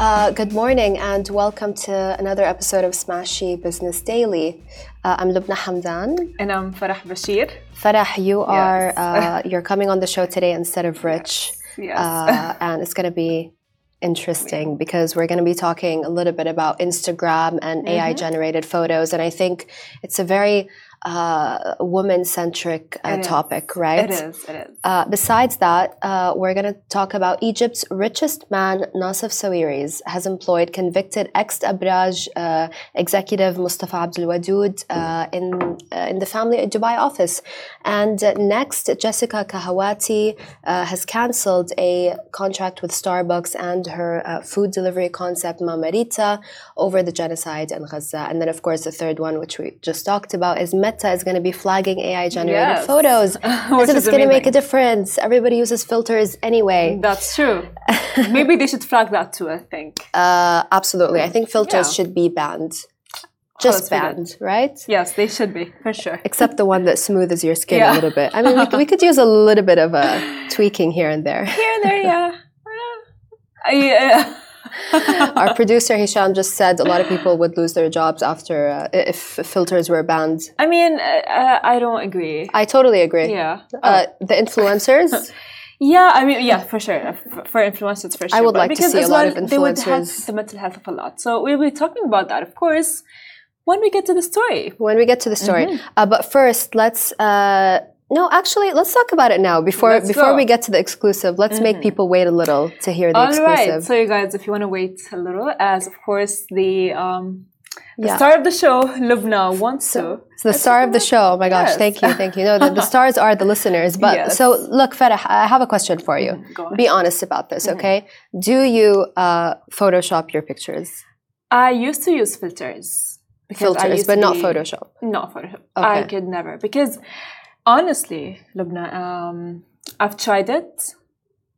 Uh, good morning and welcome to another episode of Smashi Business Daily. Uh, I'm Lubna Hamdan. And I'm Farah Bashir. Farah, you are uh, you're coming on the show today instead of Rich. Yes. Uh, and it's going to be interesting because we're going to be talking a little bit about Instagram and AI generated photos. And I think it's a very uh, woman centric uh, topic, right? It is, it is. Uh, besides that, uh, we're going to talk about Egypt's richest man, Nassef Sawiris, has employed convicted ex-Abraaj uh, executive Mustafa Abdel Wadood uh, in uh, in the family Dubai office. And next, Jessica Kahawaty uh, has cancelled a contract with Starbucks and her uh, food delivery concept MamaRita over the genocide in Gaza. And then, of course, the third one, which we just talked about, is Meta is going to be flagging AI-generated Yes. photos as if is it's going to make a difference. Everybody uses filters anyway. That's true. Maybe they should flag that too, I think. Uh, absolutely. I think filters Yeah. should be banned. Just that's really banned, right? Yes, they should be, for sure. Except the one that smooths your skin Yeah. a little bit. I mean, we, we could use a little bit of a tweaking here and there. Here and there, yeah. Uh, yeah. Our producer Hisham just said a lot of people would lose their jobs after uh, if filters were banned. I mean, uh, I don't agree. I totally agree. Yeah. Uh, the influencers, Yeah, I mean, yeah, for sure. For influencers, for sure. I would But like to because see a lot well, of They would influencers- have the mental health of a lot. So we'll be talking about that, of course, when we get to the story. when we get to the story. Mm-hmm. Uh, but first, let's. Uh, no, actually, let's talk about it now. Before Let's before go. we get to the exclusive, let's make people wait a little to hear the All right. exclusive. So, you guys, if you want to wait a little, as of course the um, the Yeah. star of the show, Lubna, wants to. It's the star of the show. Oh my gosh, Yes. thank you, thank you. No, the, the stars are the listeners. But Yes. so look, Farah, I have a question for you. Go. Be honest about this, okay? Do you uh, Photoshop your pictures? I used to use filters. Filters, but not Photoshop. Not Photoshop. Okay. I could never because honestly, Lubna, um, I've tried it,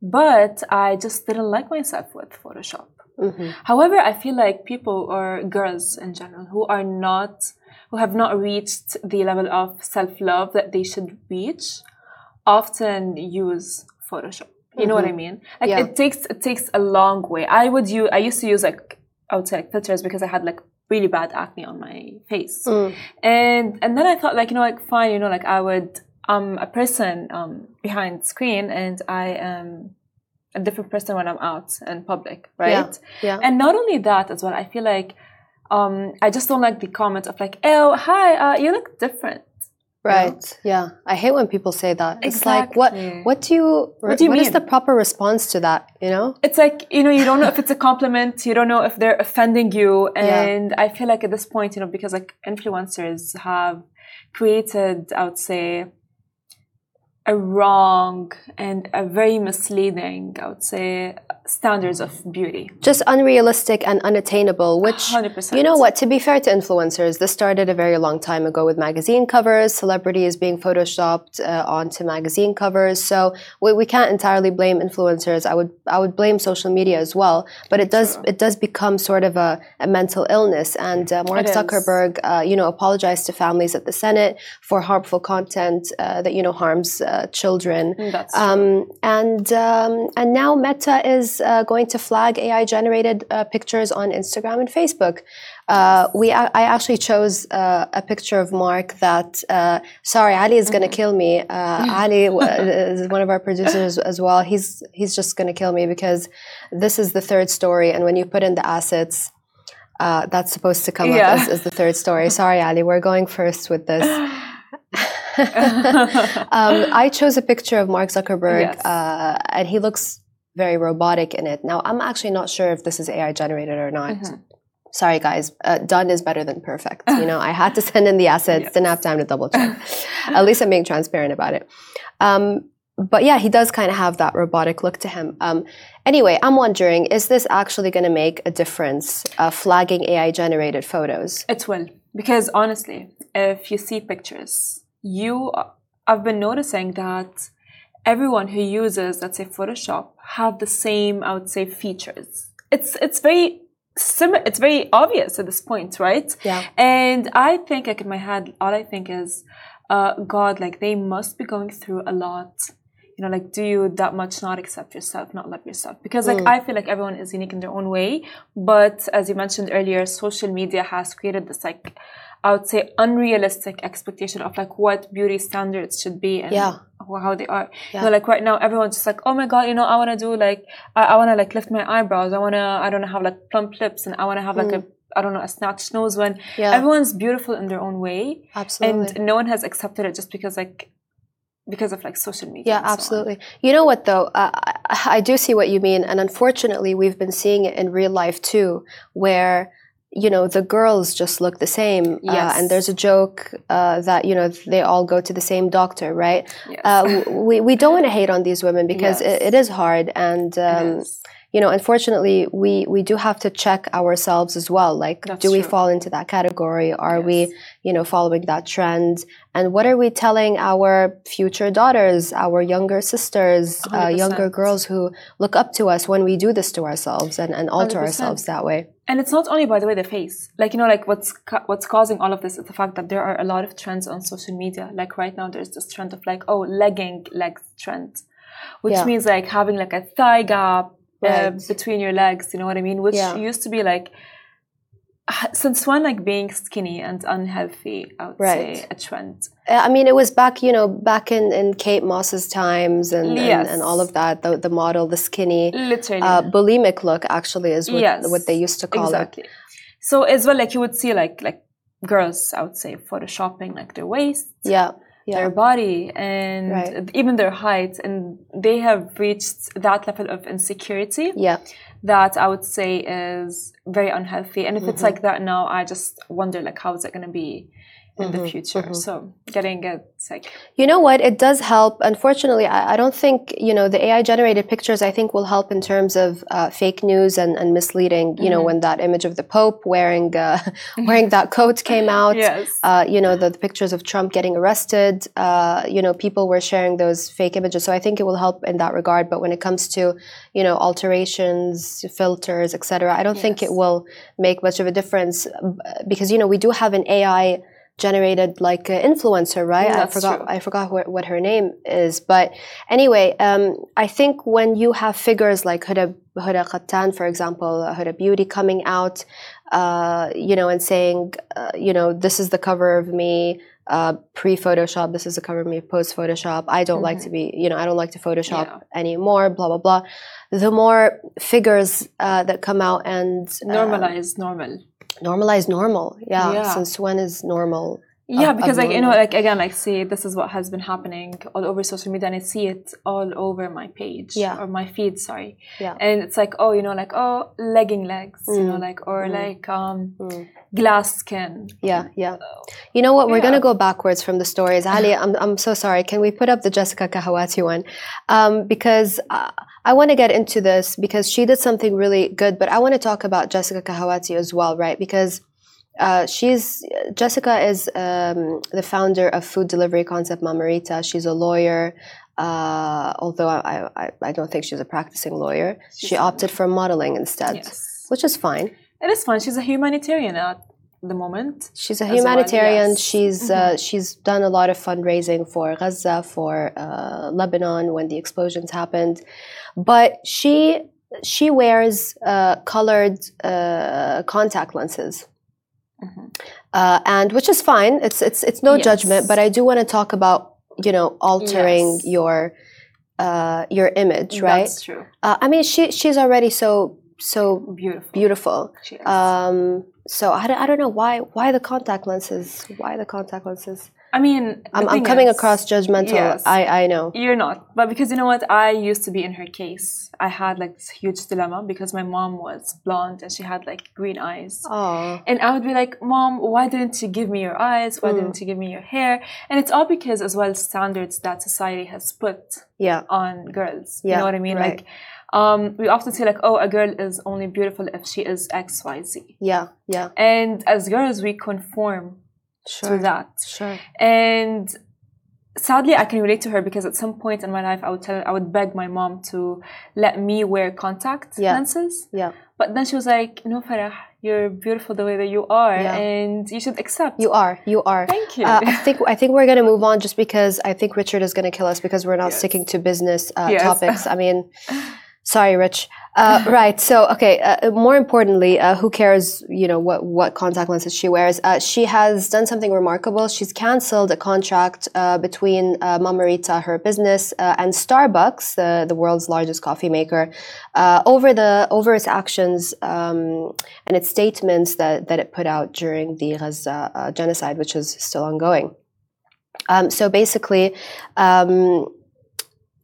but I just didn't like myself with Photoshop. Mhm. However, I feel like people or girls in general who are not who have not reached the level of self-love that they should reach often use Photoshop. You know what I mean? Like Yeah. it takes it takes a long way. I would use I used to use like I would say like filters because I had like really bad acne on my face. Mm. And and then I thought like, you know, like fine, you know, like I would I'm a person um behind screen and I am a different person when I'm out in public, right? yeah. And not only that as well, I feel like um I just don't like the comment of like, oh hi, uh, you look different. Right. Yeah. I hate when people say that. Exactly. It's like what what do you What do you what is mean? the proper response to that, you know? It's like, you know, you don't know if it's a compliment, you don't know if they're offending you. Yeah. And I feel like at this point, you know, because like influencers have created, I would say, a wrong and a very misleading, I would say, standards of beauty. Just unrealistic and unattainable, which 100%. You know what? To be fair to influencers, this started a very long time ago with magazine covers, celebrities being photoshopped uh, onto magazine covers. So we, we can't entirely blame influencers. I would I would blame social media as well. But it does it does become sort of a, a mental illness. And uh, Mark It. Zuckerberg, uh, you know, apologized to families at the Senate for harmful content uh, that you know harms uh, children. That's Um, and um, and now Meta is uh, going to flag AI generated uh, pictures on Instagram and Facebook. Uh, we I actually chose uh, a picture of Mark that uh, sorry Ali is going to kill me. Uh, Ali is one of our producers as well. He's he's just going to kill me because this is the third story, and when you put in the assets. Uh, that's supposed to come Yeah. up as, as the third story. Sorry, Ali, we're going first with this. um, I chose a picture of Mark Zuckerberg, Yes. uh, and he looks very robotic in it. Now, I'm actually not sure if this is AI generated or not. Mm-hmm. Sorry, guys. Uh, done is better than perfect. You know, I had to send in the assets, Yes. didn't have time to double check. At least I'm being transparent about it. Um, but yeah, he does kind of have that robotic look to him. Um, anyway, I'm wondering, is this actually going to make a difference, uh, flagging AI generated photos? It will. Because honestly, if you see pictures, you I've been noticing that everyone who uses, let's say, Photoshop, have the same, I would say, features. It's it's very similar. It's very obvious at this point, right? Yeah. And I think, like in my head, all I think is, uh, God, like they must be going through a lot, you know like do you that much not accept yourself not love yourself because like Mm. i feel like everyone is unique in their own way but as you mentioned earlier social media has created this like i would say unrealistic expectation of like what beauty standards should be and Yeah. how they are Yeah. you know like right now everyone's just like oh my god you know i want to do like i, I want to like lift my eyebrows i want to i don't know have like plump lips and i want to have like a i don't know a snatched nose when Mm. Yeah. everyone's beautiful in their own way Absolutely. and no one has accepted it just because like because of like social media Yeah, and so on. absolutely. You know what though? Uh, I, I do see what you mean, and unfortunately, we've been seeing it in real life too, where you know the girls just look the same. Uh, and there's a joke uh, that you know they all go to the same doctor, right? Yes. Uh, we we don't want to hate on these women because Yes. it, it is hard, and um, Yes. You know, unfortunately, we we do have to check ourselves as well. Like, That's do we true. fall into that category? Are we you know, following that trend? And what are we telling our future daughters, our younger sisters, uh, younger girls who look up to us when we do this to ourselves and, and alter 100%. ourselves that way? And it's not only by the way the face. Like you know, like what's ca- what's causing all of this is the fact that there are a lot of trends on social media. Like right now, there's this trend of like oh legging legs trend, which Yeah. means like having like a thigh gap uh, between your legs. You know what I mean? Which Yeah. used to be like since when like being skinny and unhealthy, I would Right. say a trend. Uh, I mean, it was back, you know, back in, in Kate Moss's times and, and, Yes. and all of that. The, the model, the skinny, Literally. uh, bulimic look actually is what, Yes, what they used to call exactly. So as well, like you would see like like girls, I would say, photoshopping like their waist. Yeah. Yeah. their body, and Right. even their height, and they have reached that level of insecurity Yeah. that I would say is very unhealthy. And if it's Mm-hmm. like that now, I just wonder like how is it going to be in Mm-hmm. the future? So getting it like You know what? It does help. Unfortunately, I, I don't think, you know, the AI generated pictures, I think, will help in terms of uh, fake news and, and misleading. You know, when that image of the Pope wearing uh, wearing that coat came out, Yes. uh, you know, the, the pictures of Trump getting arrested, uh, you know, people were sharing those fake images. So I think it will help in that regard. But when it comes to, you know, alterations, filters, etc., I don't think it will make much of a difference uh, because, you know, we do have an AI generated like uh, influencer, right? I forgot true. I forgot what, what her name is, but anyway, um, I think when you have figures like Huda Huda Kattan, for example, uh, Huda Beauty coming out, uh, you know, and saying, uh, you know, this is the cover of me. Uh, pre Photoshop, this is the cover of me post Photoshop. I don't like to be, you know, I don't like to Photoshop Yeah. anymore, blah, blah, blah. The more figures uh, that come out and uh, Normalize normal. Normalize normal. Yeah. Yeah. Since when is normal? Yeah, of because like you know, like again, like see, this is what has been happening all over social media, and I see it all over my page Yeah. or my feed. Sorry, Yeah. and it's like oh, you know, like oh, legging legs, you know, like or like um, glass skin. Yeah, yeah. You know what? We're Yeah. gonna go backwards from the stories. Ali, I'm I'm so sorry. Can we put up the Jessica Kahawaty one? Um, because uh, I want to get into this because she did something really good. But I want to talk about Jessica Kahawaty as well, right? Because uh, she's Jessica is um, the founder of food delivery concept MamaRita. She's a lawyer. Uh, although I, I, I don't think she's a practicing lawyer, she opted for modeling instead, Yes, which is fine. it is fine. She's a humanitarian at the moment. She's a as well, humanitarian. yes. She's uh, she's done a lot of fundraising for Gaza, for uh, Lebanon when the explosions happened, but she she wears uh, colored uh, contact lenses, uh, and which is fine. It's it's it's no Yes. judgment, but I do want to talk about you know altering Yes. your uh, your image, right? That's true. Uh, I mean, she she's already so so Beautiful. beautiful. She is. Um, so I don't, I don't know why why the contact lenses why the contact lenses I mean, I'm, I'm coming is- across judgmental Yes. I I know You're not. But because you know what? I used to be in her case. I had like this huge dilemma because my mom was blonde and she had like green eyes. oh And I would be like, Mom, why didn't you give me your eyes? Mm. Why didn't you give me your hair? And it's all because, as well, standards that society has put yeah on girls. Yeah. You know what I mean? right. Like, um, we often say, like, oh, a girl is only beautiful if she is X, Y, Z. yeah yeah And as girls, we conform sure to that. sure And sadly, I can relate to her because at some point in my life, I would tell, I would beg my mom to let me wear contact Yeah. lenses. Yeah. But then she was like, "No, Farah, you're beautiful the way that you are, Yeah. and you should accept." You are. You are. Thank you. Uh, I think I think we're gonna move on just because I think Richard is gonna kill us because we're not Yes. sticking to business uh, Yes. topics. I mean, sorry, Rich. Uh, right. So, okay. Uh, more importantly, uh, who cares? You know what what contact lenses she wears. Uh, she has done something remarkable. She's canceled a contract uh, between uh, MamaRita, her business, uh, and Starbucks, the the world's largest coffee maker, uh, over the over its actions um, and its statements that that it put out during the Gaza uh, genocide, which is still ongoing. Um, so basically. Um,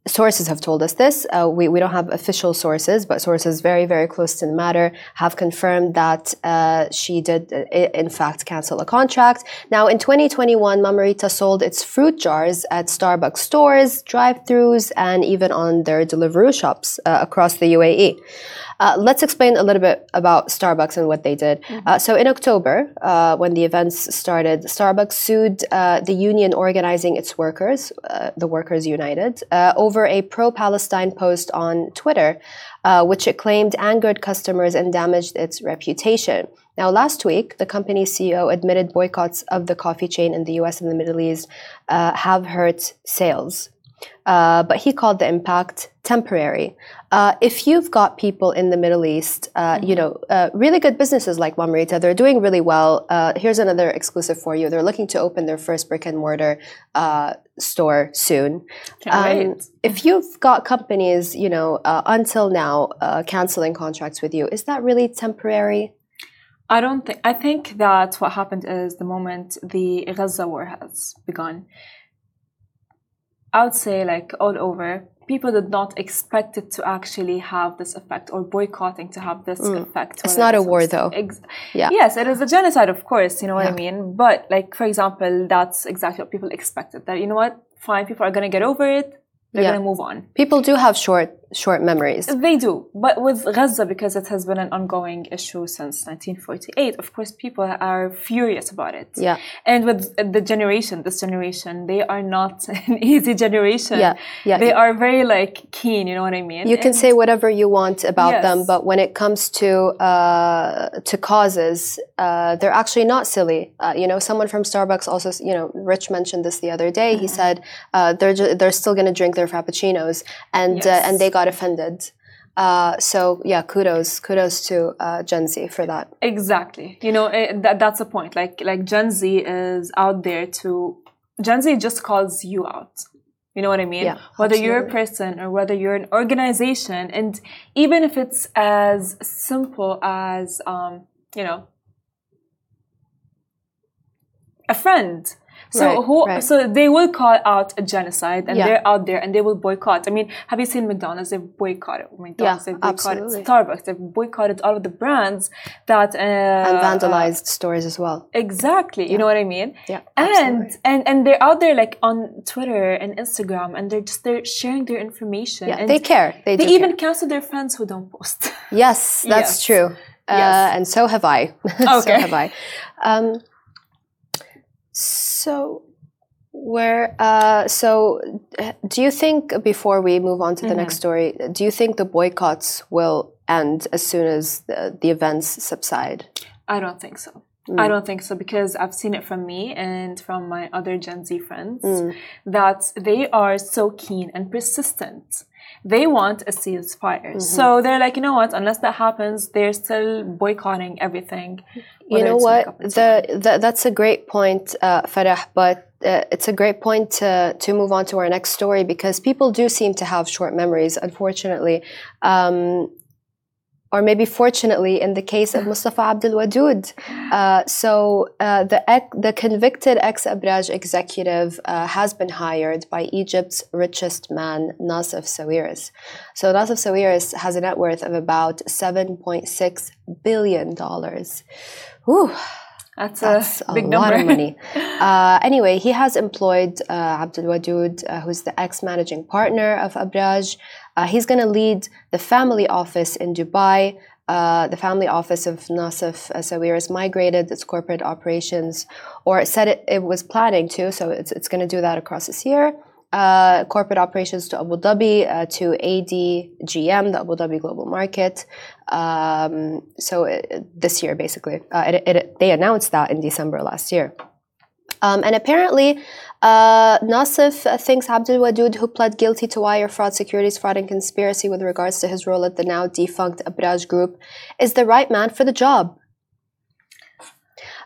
sources have told us this. Uh, we, we don't have official sources, but sources very, very close to the matter have confirmed that uh, she did, uh, in fact, cancel a contract. Now, in 2021, MamaRita sold its fruit jars at Starbucks stores, drive throughs, and even on their delivery shops uh, across the UAE. Uh, let's explain a little bit about Starbucks and what they did. Uh, so, in October, uh, when the events started, Starbucks sued uh, the union organizing its workers, uh, the Workers United, uh, over a pro Palestine post on Twitter, uh, which it claimed angered customers and damaged its reputation. Now, last week, the company's CEO admitted boycotts of the coffee chain in the US and the Middle East uh, have hurt sales. Uh, but he called the impact temporary. Uh, if you've got people in the Middle East, uh, you know, uh, really good businesses like MamaRita, they're doing really well. Uh, here's another exclusive for you. They're looking to open their first brick and mortar uh, store soon. Um, if you've got companies, you know, uh, until now uh, canceling contracts with you, is that really temporary? I don't think. I think that what happened is the moment the Gaza war has begun, I would say like all over, people did not expect it to actually have this effect or boycotting to have this effect. Mm. It's whether not a war, though. Ex- Yeah. Yes, it is a genocide, of course. You know what I mean. But like for example, that's exactly what people expected. That you know what, fine, people are gonna get over it. They're Yeah. gonna move on. People do have short, short memories. They do, but with Gaza, because it has been an ongoing issue since 1948, of course, people are furious about it. Yeah. And with the generation, this generation, they are not an easy generation. Yeah, yeah. They are very like keen. You know what I mean? You can And- say whatever you want about them, but when it comes to uh, to causes, uh, they're actually not silly. Uh, you know, someone from Starbucks also, you know, Rich mentioned this the other day. He said uh, they're they're still going to drink their frappuccinos, and uh, Yes. and they got offended. Uh, so yeah, kudos, kudos to uh, Gen Z for that. Exactly. You know, it, that, that's the point. Like, like Gen Z is out there to, Gen Z just calls you out. You know what I mean? Yeah, whether you're a person or whether you're an organization, and even if it's as simple as, um, you know, a friend. So Right, who? right. So they will call out a genocide, and Yeah. they're out there, and they will boycott. I mean, have you seen McDonald's? They've boycotted McDonald's. Yeah, they've boycotted absolutely. Starbucks. They've boycotted all of the brands that uh, And vandalized stores as well. Exactly. You know what I mean? Yeah, And absolutely. and and they're out there like on Twitter and Instagram and they're just they're sharing their information. Yeah, and they care. They, They even care. cancel their friends who don't post. Yes, that's Yes. true. Uh, Yes. And so have I. Okay. so have I. Um, so, where? Uh, so, do you think before we move on to the next story, do you think the boycotts will end as soon as the, the events subside? I don't think so. Mm. I don't think so because I've seen it from me and from my other Gen Z friends Mm. that they are so keen and persistent. They want a ceasefire. Mm-hmm. So they're like, you know what, unless that happens, they're still boycotting everything. You know what? makeup and so The, the that's a great point, uh, Farah. But uh, it's a great point to to move on to our next story because people do seem to have short memories, unfortunately. Um, or maybe fortunately, in the case of Mustafa Abdel Wadood. Uh, so uh, the ex- the convicted ex Abraaj executive uh, has been hired by Egypt's richest man, Nassef Sawiris. So Nassef Sawiris has a net worth of about seven point six billion dollars. Whew. That's, That's a a big lot number. of money. Uh, anyway, he has employed uh, Abdel Wadood, uh, who's the ex-managing partner of Abraaj. Uh, he's going to lead the family office in Dubai. uh, the family office of Nassef Sawiris migrated its corporate operations, or it said it, it was planning to, so it's, it's going to do that across this year. Uh, corporate operations to Abu Dhabi, uh, to ADGM, the Abu Dhabi Global Market. Um, so it, this year, basically, uh, it, it, they announced that in December last year. Um, and apparently, uh, thinks Abdel Wadood, who pled guilty to wire fraud, securities fraud, and conspiracy with regards to his role at the now defunct Abraaj Group, is the right man for the job.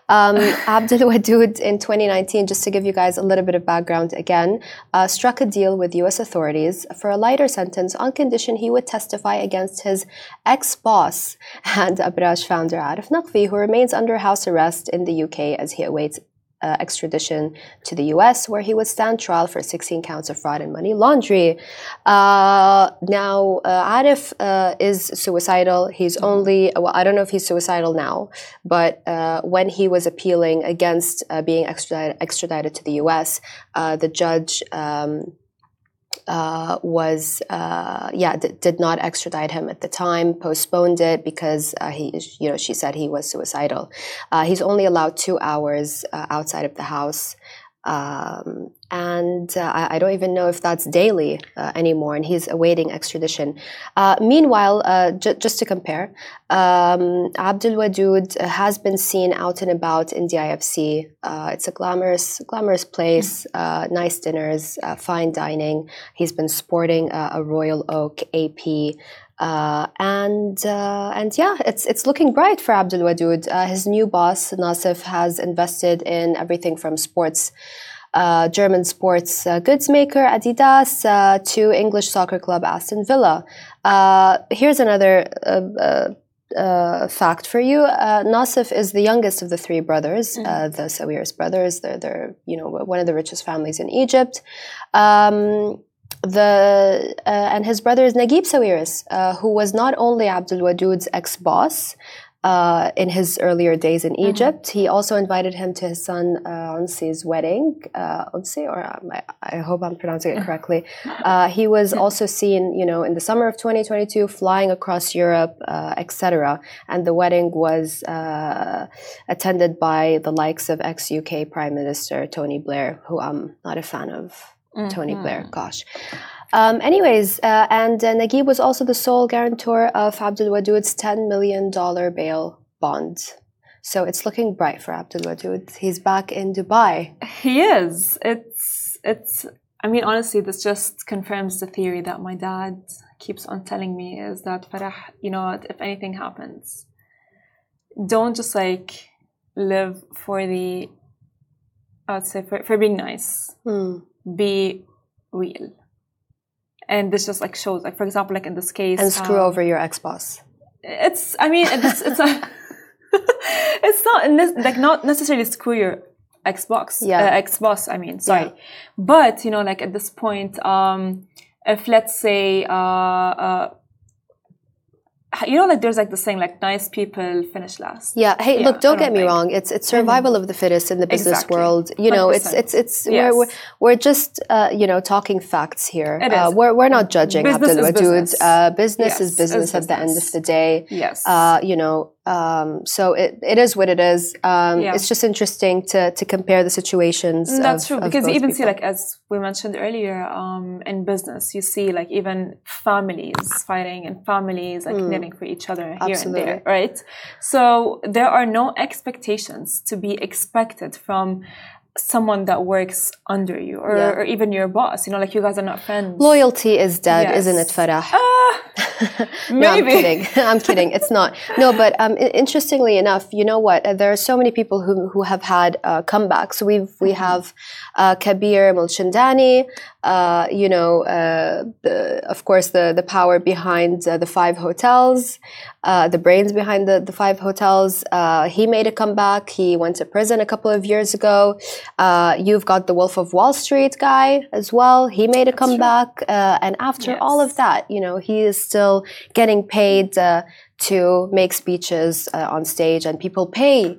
Um, Abdel Wadood in 2019, just to give you guys a little bit of background again, uh, struck a deal with US authorities for a lighter sentence on condition he would testify against his ex boss and Abraaj founder Arif Naqvi, who remains under house arrest in the UK as he awaits uh, extradition to the US, where he would stand trial for 16 counts of fraud and money laundering. Uh, now, uh, Arif uh, is suicidal. He's mm-hmm. only, well, I don't know if he's suicidal now, but uh, when he was appealing against uh, being extradited, extradited, to the US, the judge um, uh, was uh, yeah d- did not extradite him at the time postponed it because uh, he you know she said he was suicidal. Uh, he's only allowed two hours uh, outside of the house um, and uh, I, don't even know if that's daily uh, anymore, and he's awaiting extradition. Uh, meanwhile, uh, just to compare, um, Abdel Wadood has been seen out and about in DIFC. Uh, it's a glamorous, glamorous place, uh, nice dinners, fine dining. He's been sporting a Royal Oak AP. Uh, and uh, and yeah, it's it's looking bright for Abdel Wadood. Uh, his new boss Nassef has invested in everything from sports. Uh, German sports uh, goods maker Adidas uh, to English soccer club Aston Villa. here's another fact for you. Nassef is the youngest of the three brothers, mm. the Sawiris brothers. They're, they're you know one of the richest families in Egypt. Um, the uh, and his brother is Naguib Sawiris, uh, who was not only Abdel Wadood's ex-boss uh, in his earlier days in mm-hmm. Egypt. He also invited him to his son uh, Unsi's wedding. Uh, Unsi, or um, I, I, hope I'm pronouncing it correctly. Uh, he was also seen, you know, in the summer of 2022, flying across Europe, uh, etc. And the wedding was uh, attended by the likes of ex-UK Prime Minister Tony Blair, who I'm not a fan of. Mm-hmm. Tony Blair. Gosh. Um, anyways, uh, and uh, Naguib was also the sole guarantor of Abdel Wadood's $10 million bail bond. So it's looking bright for Abdel Wadood. He's back in Dubai. He is. It's, it's, I mean, honestly, this just confirms the theory that my dad keeps on telling me is that Farah, you know, if anything happens, don't just like live for the, I would say, for, for being nice. Hmm be real. And this just like shows, like for example, like in this case, and screw um, over your ex boss. It's, I mean, it's it's a, it's not like not necessarily screw your Xbox, yeah, uh, ex boss. I mean, sorry, yeah. but you know, like at this point, um, if let's say uh, uh you know like there's like the saying like nice people finish last yeah hey yeah, look don't get me think. wrong it's it's survival mm-hmm. of the fittest in the business exactly. world you know 100%. it's it's it's yes. we're, we're just uh, you know talking facts here it uh, we're, we're not judging business Abdel Wadood business, uh, business yes, is business at the end of the day yes uh, you know um, so it, it is what it is. Um, yeah. It's just interesting to, to compare the situations. That's of, true because you even people. see like as we mentioned earlier um, in business, you see like even families fighting and families like mm. knitting for each other here Absolutely. and there, right? So there are no expectations to be expected from someone that works under you or, yeah. or, even your boss you know like you guys are not friends loyalty is dead yes. isn't it farah uh, no i'm kidding. I'm kidding. It's not. No but um, interestingly enough you know what? There are so many people who, who have had uh, comebacks. We've we mm-hmm. have uh, kabir mulchandani uh, you know, uh, the, of course, the, the power behind uh, the five hotels, uh, the brains behind the, the five hotels. Uh, he made a comeback. He went to prison a couple of years ago. Uh, you've got the Wolf of Wall Street guy as well. He made a That's comeback. and after yes. all of that, you know, he is still getting paid to make speeches on stage, and people pay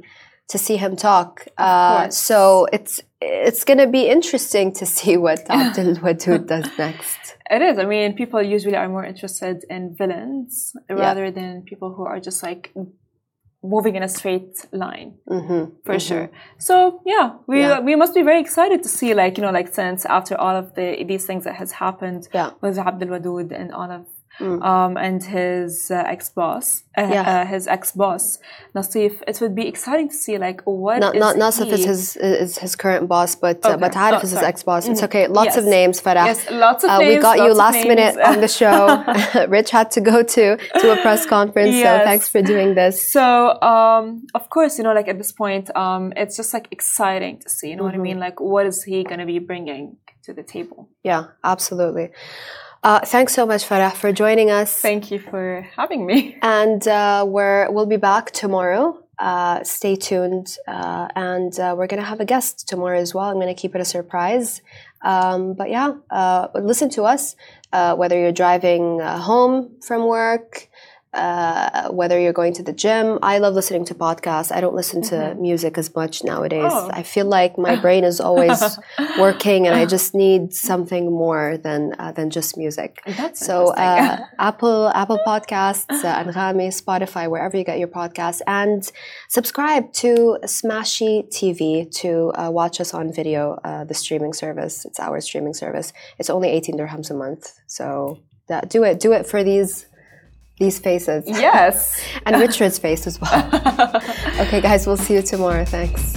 to see him talk. Uh, so it's it's going to be interesting to see what Abdel Wadood does next. It is. I mean, people usually are more interested in villains rather than people who are just like moving in a straight line hmm for sure. So yeah, we Yeah. we must be very excited to see like you know like since after all of the these things that has happened Yeah. with Abdel Wadood and all of Mm. um and his uh, ex boss uh, Yeah. uh, his ex boss Nassef. It would be exciting to see like what Not is not Nassef is his is his current boss, but uh, Okay. but Arif Oh, is his ex boss. It's Mhm. okay. Lots of names, Farah. Yes, lots of Uh, names. we got you last minute on the show. Rich had to go to to a press conference, so thanks for doing this. So, um, of course, you know, like at this point, um, it's just like exciting to see. You know what I Mhm. mean? Like, what is he going to be bringing to the table? Yeah, absolutely. Uh, thanks so much, Farah, for joining us. Thank you for having me. and uh, we're we'll be back tomorrow. Uh, stay tuned, uh, and uh, we're gonna have a guest tomorrow as well. I'm gonna keep it a surprise. Um, but yeah, uh, listen to us uh, whether you're driving uh, home from work, uh, whether you're going to the gym. I love listening to podcasts. I don't listen to music as much nowadays. Oh. I feel like my brain is always working, and I just need something more than uh, than just music. That's So uh, Apple Apple Podcasts, uh, Anghami, Spotify, wherever you get your podcasts, and subscribe to Smashi TV to uh, watch us on video. Uh, the streaming service, it's our streaming service. It's only eighteen dirhams a month, so that, do it. Do it for these these faces yes. and Richard's face as well. okay, guys, we'll see you tomorrow. Thanks.